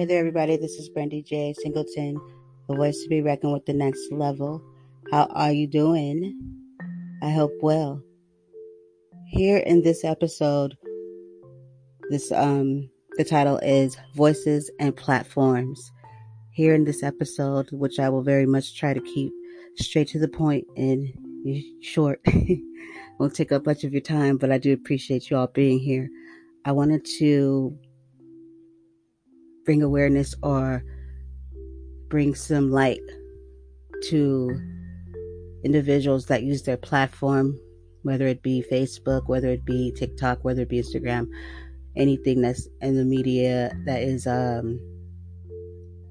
Hey there, everybody. This is Brandy J. Singleton, the voice to be reckoned with the next level. How are you doing? I hope well. Here in this episode, this um the title is Voices and Platforms. Here in this episode, which I will very much try to keep straight to the point and short. Won't take up much of your time, but I do appreciate you all being here. I wanted to bring awareness or bring some light to individuals that use their platform, whether it be Facebook, whether it be TikTok, whether it be Instagram, anything that's in the media that is um,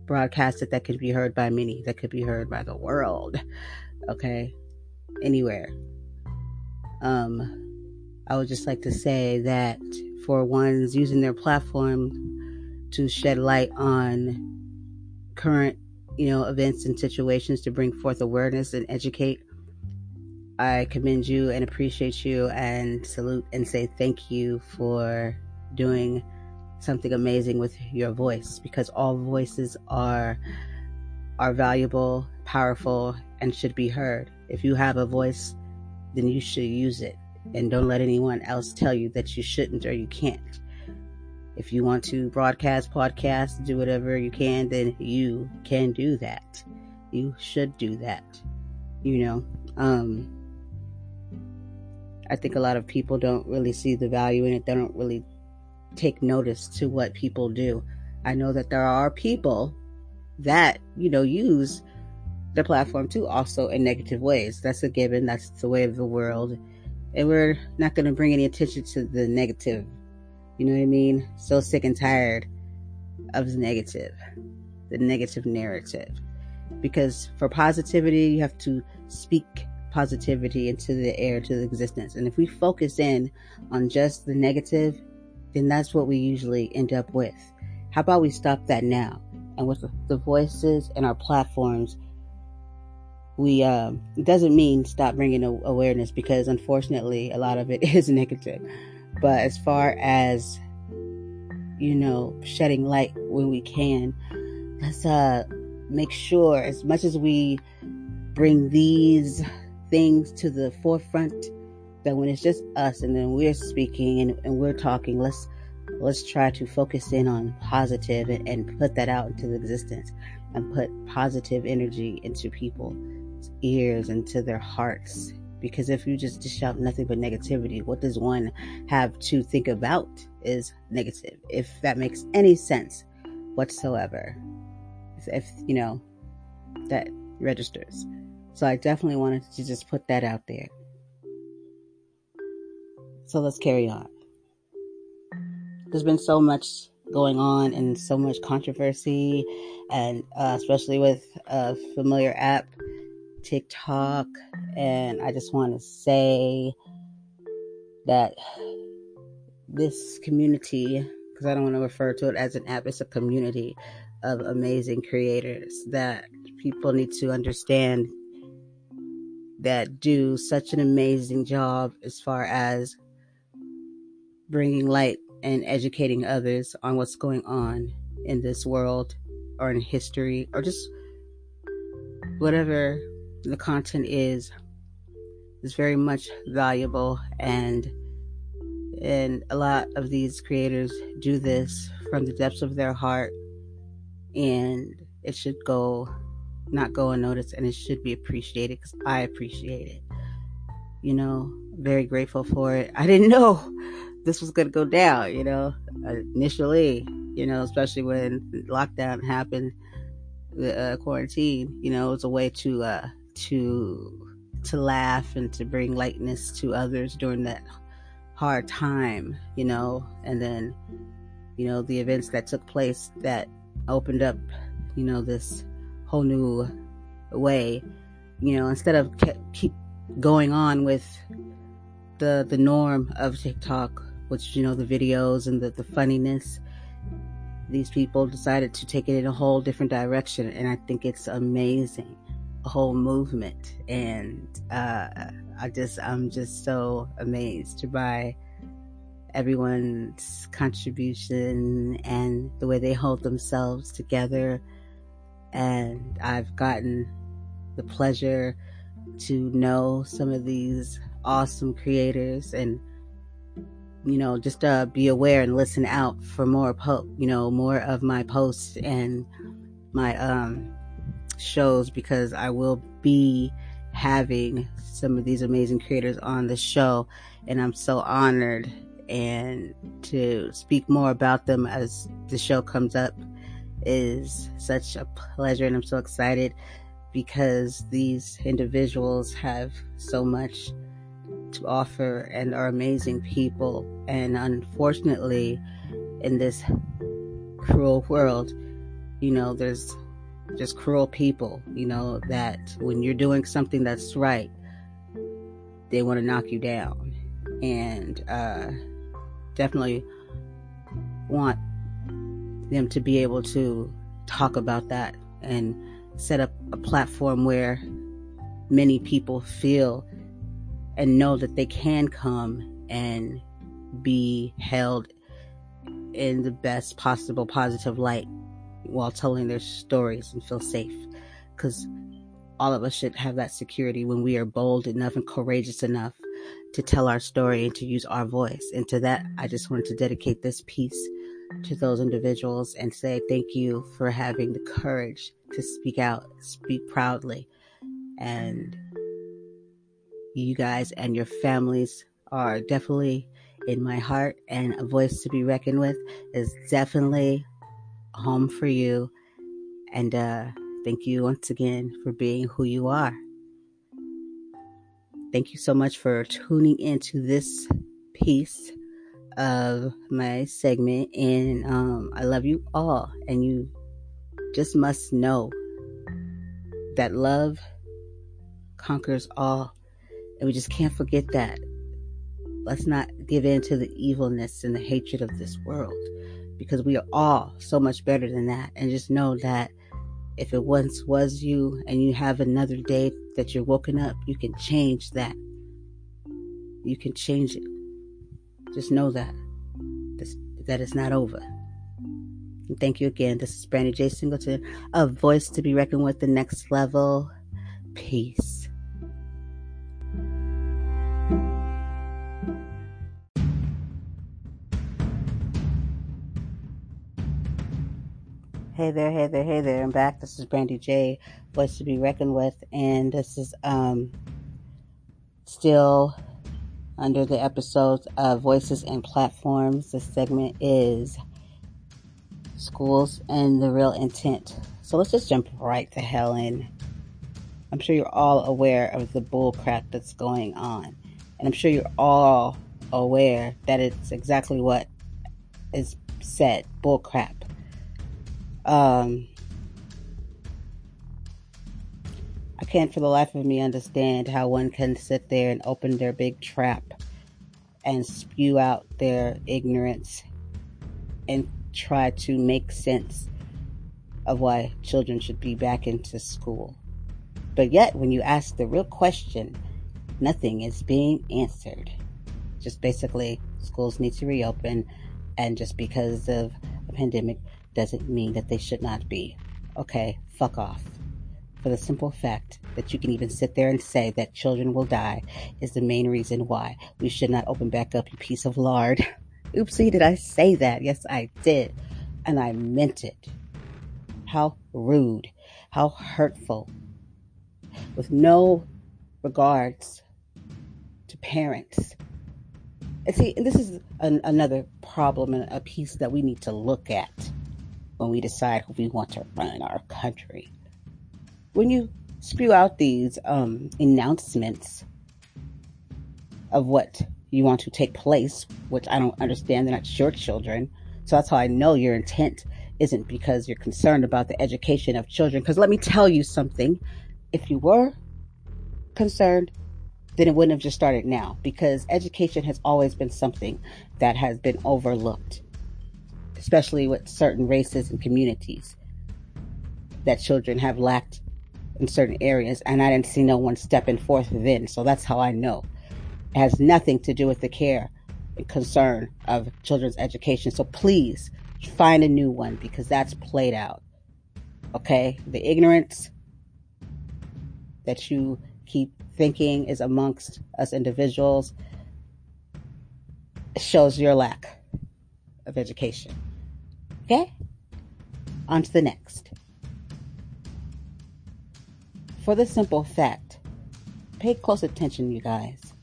broadcasted that could be heard by many, that could be heard by the world, okay, anywhere. Um, I would just like to say that for ones using their platform to shed light on current, you know, events and situations to bring forth awareness and educate. I commend you and appreciate you and salute and say thank you for doing something amazing with your voice because all voices are are valuable, powerful and should be heard. If you have a voice, then you should use it and don't let anyone else tell you that you shouldn't or you can't. If you want to broadcast, podcast, do whatever you can, then you can do that. You should do that. You know, um, I think a lot of people don't really see the value in it. They don't really take notice to what people do. I know that there are people that, you know, use the platform too also in negative ways. That's a given. That's the way of the world. And we're not going to bring any attention to the negative you know what I mean? So sick and tired of the negative, the negative narrative. Because for positivity, you have to speak positivity into the air, to the existence. And if we focus in on just the negative, then that's what we usually end up with. How about we stop that now? And with the voices and our platforms, we um, it doesn't mean stop bringing awareness because unfortunately a lot of it is negative but as far as, you know, shedding light when we can, let's uh, make sure as much as we bring these things to the forefront, that when it's just us and then we're speaking and, and we're talking, let's let's try to focus in on positive and, and put that out into the existence and put positive energy into people's ears and to their hearts because if you just dish out nothing but negativity, what does one have to think about is negative, if that makes any sense whatsoever. If, if you know, that registers. So I definitely wanted to just put that out there. So let's carry on. There's been so much going on and so much controversy, and uh, especially with a familiar app TikTok, and I just want to say that this community, because I don't want to refer to it as an app, it's a community of amazing creators that people need to understand that do such an amazing job as far as bringing light and educating others on what's going on in this world or in history or just whatever the content is is very much valuable and and a lot of these creators do this from the depths of their heart and it should go not go unnoticed and it should be appreciated because i appreciate it. You know very grateful for it. I didn't know this was going to go down you know initially you know especially when lockdown happened the uh, quarantine you know it was a way to uh to to laugh and to bring lightness to others during that hard time, you know, and then you know the events that took place that opened up, you know, this whole new way, you know, instead of keep going on with the the norm of TikTok, which you know the videos and the the funniness these people decided to take it in a whole different direction and i think it's amazing whole movement and uh, i just i'm just so amazed by everyone's contribution and the way they hold themselves together. And I've gotten the pleasure to know some of these awesome creators and you know just uh, be aware and listen out for more po- you know more of my posts and my um shows because I will be having some of these amazing creators on the show and I'm so honored. And to speak more about them as the show comes up is such a pleasure and I'm so excited because these individuals have so much to offer and are amazing people. And unfortunately in this cruel world you know there's just cruel people you know that when you're doing something that's right they want to knock you down. And uh definitely want them to be able to talk about that and set up a platform where many people feel and know that they can come and be held in the best possible positive light while telling their stories and feel safe because all of us should have that security when we are bold enough and courageous enough to tell our story and to use our voice. And to that, I just wanted to dedicate this piece to those individuals and say thank you for having the courage to speak out, speak proudly. And you guys and your families are definitely in my heart and a voice to be reckoned with is definitely home for you. And uh, thank you once again for being who you are. Thank you so much for tuning into this piece of my segment. And um, I love you all. And you just must know that love conquers all. And we just can't forget that. Let's not give in to the evilness and the hatred of this world because we are all so much better than that. And just know that if it once was you and you have another day that you're woken up, you can change that. You can change it. Just know that. That it's not over. And thank you again. This is Brandy J. Singleton, a voice to be reckoned with the next level. Peace. Hey there, hey there, hey there. I'm back. This is Brandy J, voice to be reckoned with, and this is um still under the episodes of Voices and Platforms. This segment is schools and the real intent. So let's just jump right to hell in. I'm sure you're all aware of the bull crap that's going on. And I'm sure you're all aware that it's exactly what is said bull crap um, I can't for the life of me understand how one can sit there and open their big trap and spew out their ignorance and try to make sense of why children should be back into school. But yet, when you ask the real question, nothing is being answered. Just basically, schools need to reopen, and just because of a pandemic, doesn't mean that they should not be. Okay, fuck off. For the simple fact that you can even sit there and say that children will die is the main reason why we should not open back up, you piece of lard. Oopsie, did I say that? Yes, I did. And I meant it. How rude. How hurtful. With no regards to parents. And see, this is an, another problem and a piece that we need to look at when we decide who we want to run our country. When you spew out these um, announcements of what you want to take place, which I don't understand, they're not your children. So that's how I know your intent isn't because you're concerned about the education of children. Because let me tell you something if you were concerned, then it wouldn't have just started now because education has always been something that has been overlooked especially with certain races and communities that children have lacked in certain areas. And I didn't see no one stepping forth then. So that's how I know. It has nothing to do with the care and concern of children's education. So please find a new one because that's played out. Okay? The ignorance that you keep thinking is amongst us individuals shows your lack of education. Okay? On to the next. For the simple fact, pay close attention, you guys.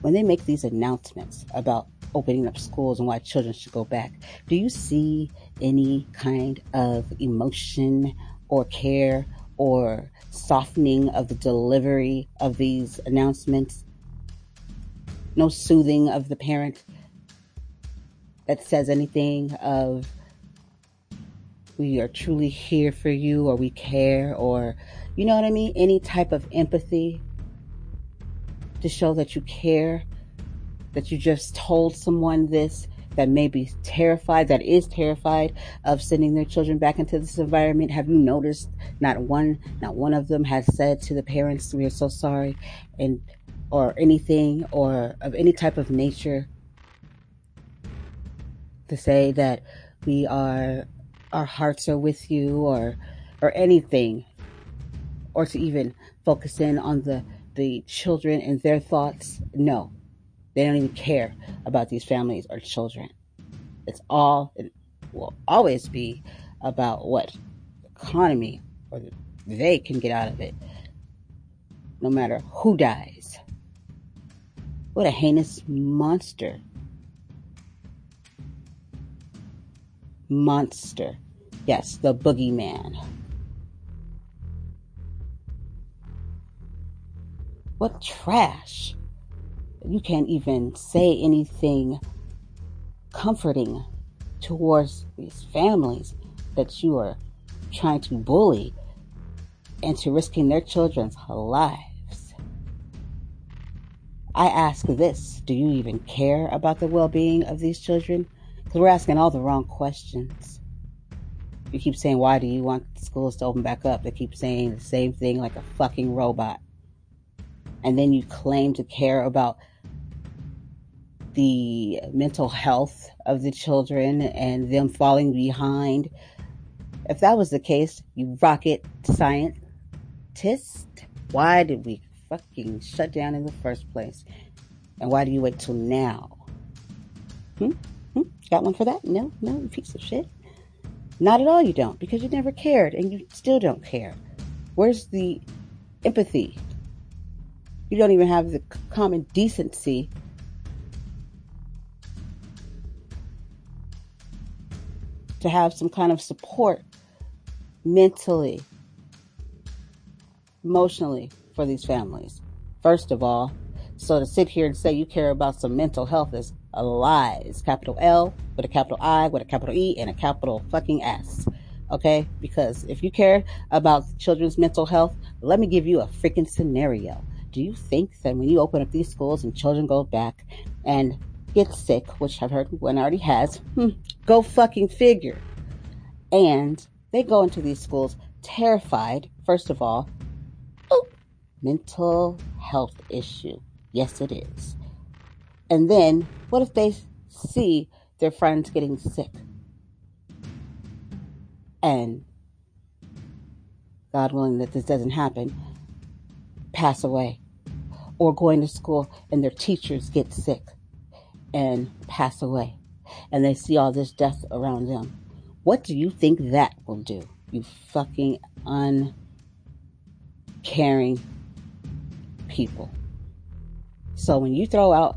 When they make these announcements about opening up schools and why children should go back, do you see any kind of emotion or care or softening of the delivery of these announcements? No soothing of the parent that says anything of we are truly here for you or we care or you know what I mean? Any type of empathy to show that you care, that you just told someone this that may be terrified, that is terrified of sending their children back into this environment. Have you noticed not one, not one of them has said to the parents, we are so sorry and, or anything or of any type of nature to say that we are, our hearts are with you or, or anything or to even focus in on the, the children and their thoughts. No, they don't even care about these families or children. It's all, it will always be about what economy or they can get out of it, no matter who dies. What a heinous monster. Monster. Yes, the boogeyman. What trash. You can't even say anything comforting towards these families that you are trying to bully into risking their children's lives. I ask this do you even care about the well being of these children? Because we're asking all the wrong questions. You keep saying, why do you want schools to open back up? They keep saying the same thing like a fucking robot and then you claim to care about the mental health of the children and them falling behind. If that was the case, you rocket scientist, why did we fucking shut down in the first place? And why do you wait till now? Hmm? Hmm? Got one for that? No, no, you piece of shit. Not at all, you don't, because you never cared and you still don't care. Where's the empathy? You don't even have the common decency to have some kind of support mentally, emotionally for these families. First of all, so to sit here and say you care about some mental health is a lie. It's capital L with a capital I with a capital E and a capital fucking S. Okay? Because if you care about children's mental health, let me give you a freaking scenario do you think that when you open up these schools and children go back and get sick, which I've heard one already has, hmm, go fucking figure. And they go into these schools terrified, first of all, oh, mental health issue. Yes, it is. And then what if they see their friends getting sick? And God willing that this doesn't happen, pass away or going to school and their teachers get sick and pass away and they see all this death around them. What do you think that will do? You fucking uncaring people. So when you throw out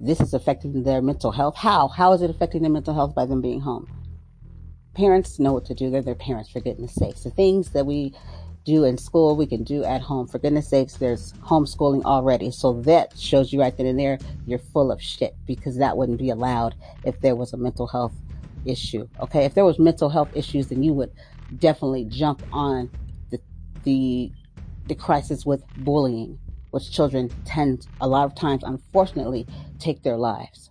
this is affecting their mental health, how? How is it affecting their mental health by them being home? Parents know what to do. They're their parents, for goodness sakes. The things that we do in school, we can do at home. For goodness sakes, there's homeschooling already. So that shows you right then and there, you're full of shit because that wouldn't be allowed if there was a mental health issue. Okay. If there was mental health issues, then you would definitely jump on the, the, the crisis with bullying, which children tend a lot of times, unfortunately, take their lives.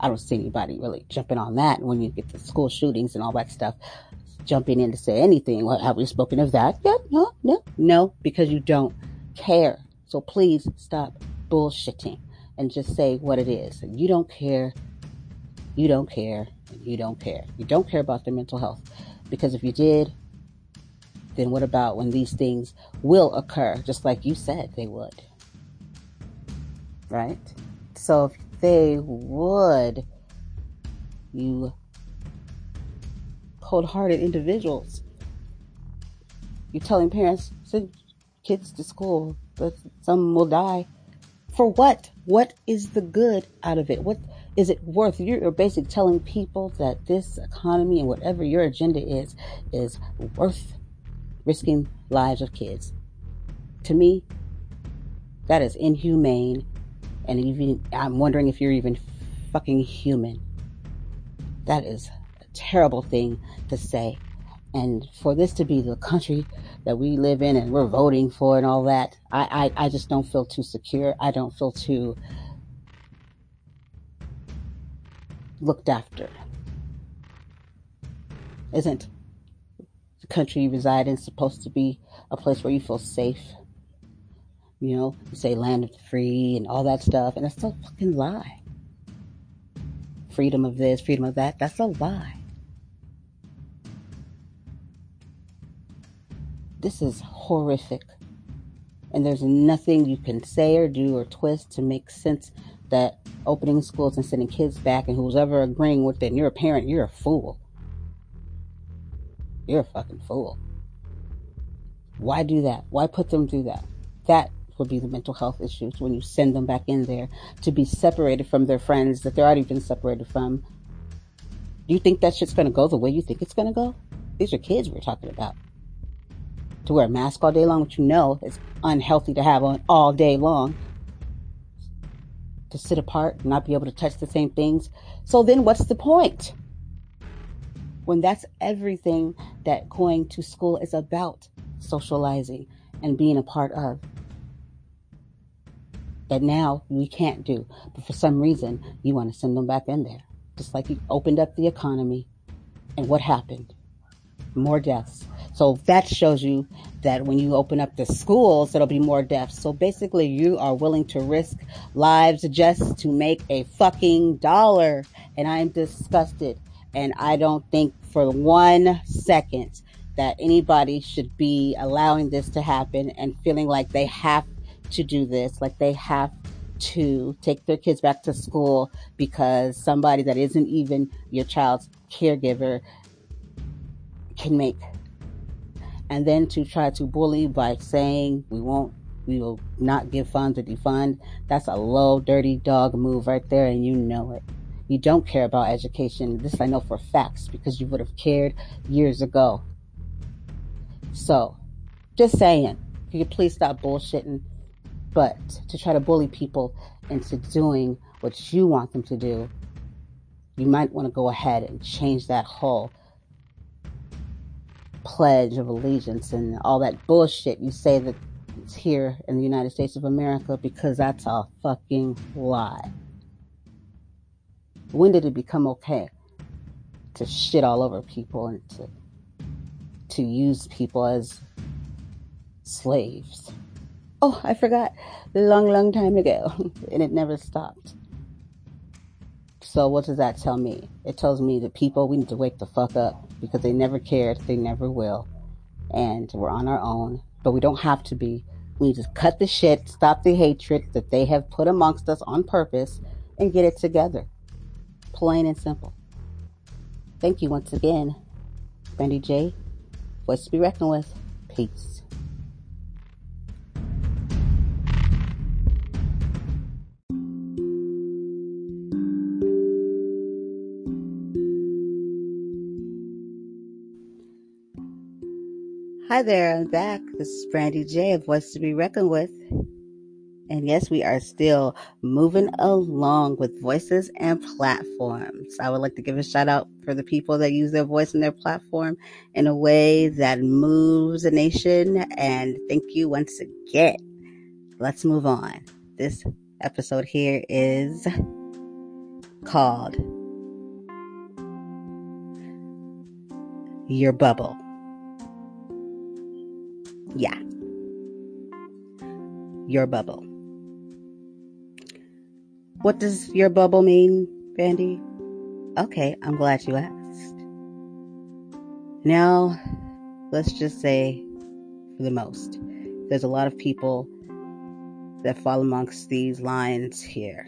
I don't see anybody really jumping on that when you get the school shootings and all that stuff jumping in to say anything. Well, have we spoken of that yet? No, no, no, because you don't care. So please stop bullshitting. and just say what it is. You don't care. You don't care. You don't care. You don't care about their mental health. Because if you did, then what about when these things will occur, just like you said they would? Right? So if they would, you cold hearted individuals, you're telling parents, send kids to school, but some will die. For what? What is the good out of it? What is it worth? You're basically telling people that this economy and whatever your agenda is, is worth risking lives of kids. To me, that is inhumane. And even, I'm wondering if you're even fucking human. That is a terrible thing to say. And for this to be the country that we live in and we're voting for and all that, I, I, I just don't feel too secure. I don't feel too looked after. Isn't the country you reside in supposed to be a place where you feel safe? You know, say land of the free and all that stuff, and that's a fucking lie. Freedom of this, freedom of that, that's a lie. This is horrific. And there's nothing you can say or do or twist to make sense that opening schools and sending kids back and who's ever agreeing with it and you're a parent, you're a fool. You're a fucking fool. Why do that? Why put them through that? That would be the mental health issues when you send them back in there to be separated from their friends that they're already been separated from. Do you think that shit's gonna go the way you think it's gonna go? These are kids we're talking about to wear a mask all day long, which you know is unhealthy to have on all day long. To sit apart and not be able to touch the same things. So then what's the point? When that's everything that going to school is about socializing and being a part of. That now we can't do. But for some reason, you want to send them back in there. Just like you opened up the economy. And what happened? More deaths so that shows you that when you open up the schools, there'll be more deaths. So basically, you are willing to risk lives just to make a fucking dollar. And I'm disgusted. And I don't think for one second that anybody should be allowing this to happen and feeling like they have to do this, like they have to take their kids back to school because somebody that isn't even your child's caregiver can make. And then to try to bully by saying we won't we will not give funds or defund that's a low dirty dog move right there and you know it. You don't care about education. This i know for facts because you would have cared years ago. So just saying you please stop bullshitting but to try to bully people into doing what you want them to do you might want to go ahead and change that whole Pledge of Allegiance and all that bullshit you say that it's here in the United States of America because that's a fucking lie. When did it become okay to shit all over people and to to use people as slaves? Oh, I forgot. Long, long time ago. and it never stopped. So what does that tell me? It tells me that people, we need to wake the fuck up because they never cared. They never will. And we're on our own, but we don't have to be. We need to cut the shit, stop the hatred that they have put amongst us on purpose, and get it together. Plain and simple. Thank you once again, Brandy J. Voice to be reckoned with. Peace. Hi there, I'm back. This is Brandy J, a voice to be reckoned with. And yes, we are still moving along with voices and platforms. I would like to give a shout out for the people that use their voice and their platform in a way that moves a nation. And thank you once again. Let's move on. This episode here is called Your Bubble. Yeah. Your bubble. What does your bubble mean, Brandy? Okay, I'm glad you asked. Now, let's just say, for the most, there's a lot of people that fall amongst these lines here.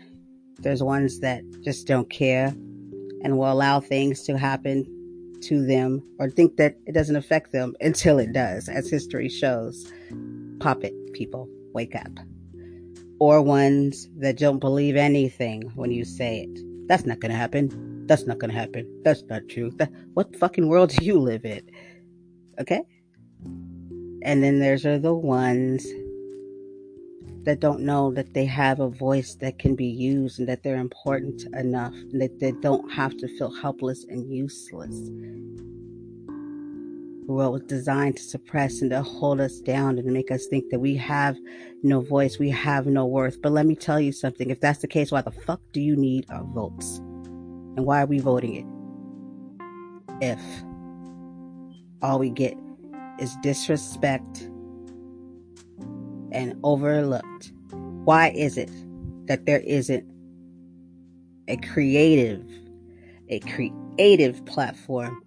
There's ones that just don't care and will allow things to happen to them or think that it doesn't affect them until it does, as history shows. Pop it, people, wake up. Or ones that don't believe anything when you say it. That's not going to happen. That's not going to happen. That's not true. That, what fucking world do you live in? Okay? And then there's are the ones that don't know that they have a voice that can be used and that they're important enough and that they don't have to feel helpless and useless. The world was designed to suppress and to hold us down and make us think that we have no voice, we have no worth. But let me tell you something if that's the case, why the fuck do you need our votes? And why are we voting it? If all we get is disrespect and overlooked. Why is it that there isn't a creative, a creative platform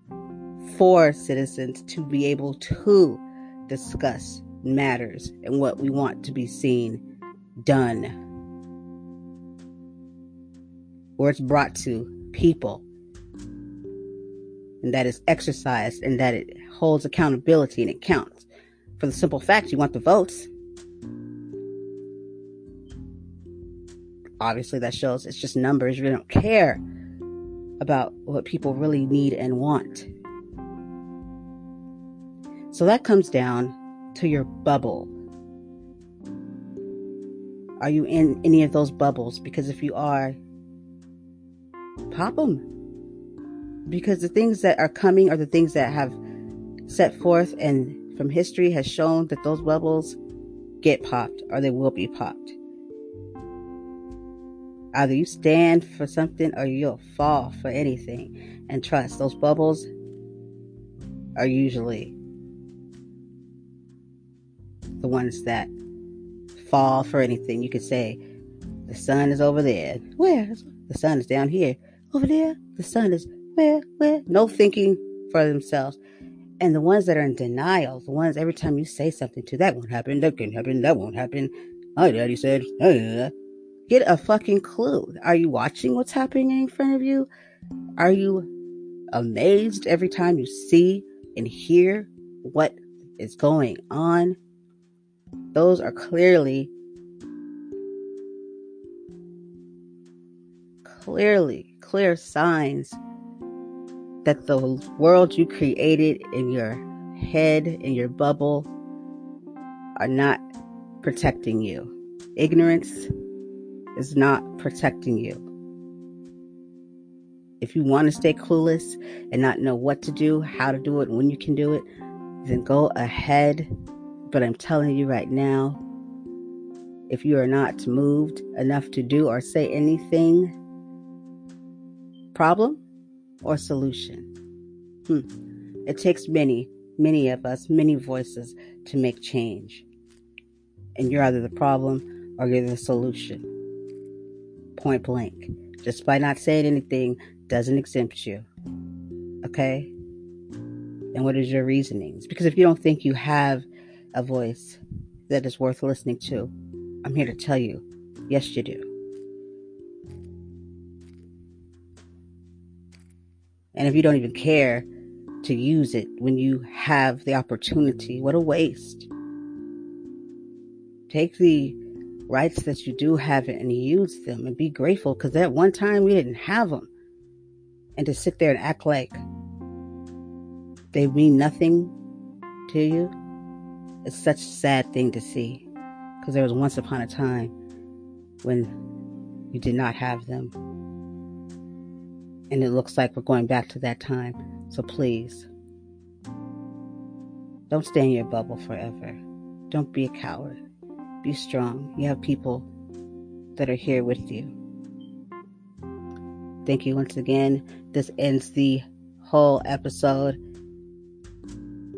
for citizens to be able to discuss matters and what we want to be seen done? Where it's brought to people and that is exercised and that it holds accountability and it counts. For the simple fact you want the votes, obviously that shows it's just numbers. We don't care about what people really need and want. So that comes down to your bubble. Are you in any of those bubbles? Because if you are, pop them. Because the things that are coming are the things that have set forth and from history has shown that those bubbles get popped or they will be popped. Either you stand for something or you'll fall for anything. And trust, those bubbles are usually the ones that fall for anything. You could say, the sun is over there. Where? The sun is down here. Over there. The sun is where? Where? No thinking for themselves. And the ones that are in denial, the ones every time you say something to that won't happen, that can happen, that won't happen. My daddy said, uh, Get a fucking clue. Are you watching what's happening in front of you? Are you amazed every time you see and hear what is going on? Those are clearly, clearly, clear signs that the world you created in your head, in your bubble, are not protecting you. Ignorance is not protecting you. If you want to stay clueless and not know what to do, how to do it, when you can do it, then go ahead. But I'm telling you right now, if you are not moved enough to do or say anything, problem or solution? Hmm. It takes many, many of us, many voices to make change. And you're either the problem or you're the solution point blank. Just by not saying anything doesn't exempt you. Okay? And what is your reasonings? Because if you don't think you have a voice that is worth listening to, I'm here to tell you, yes, you do. And if you don't even care to use it when you have the opportunity, what a waste. Take the rights that you do have and use them and be grateful because at one time we didn't have them. And to sit there and act like they mean nothing to you, it's such a sad thing to see. Because there was once upon a time when you did not have them. And it looks like we're going back to that time. So please, don't stay in your bubble forever. Don't be a coward. Be strong. You have people that are here with you. Thank you once again. This ends the whole episode.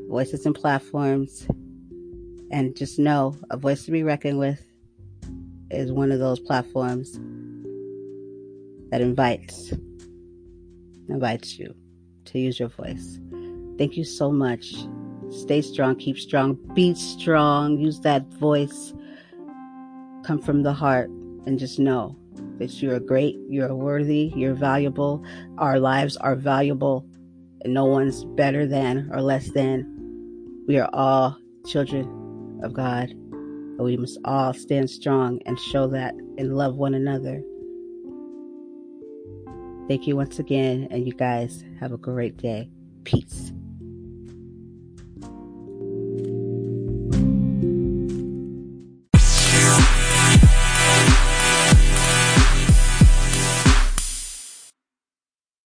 Voices and platforms. And just know a voice to be reckoned with is one of those platforms that invites invites you to use your voice. Thank you so much. Stay strong, keep strong, be strong, use that voice. Come from the heart and just know that you are great, you're worthy, you're valuable. Our lives are valuable, and no one's better than or less than. We are all children of God, and we must all stand strong and show that and love one another. Thank you once again, and you guys have a great day. Peace.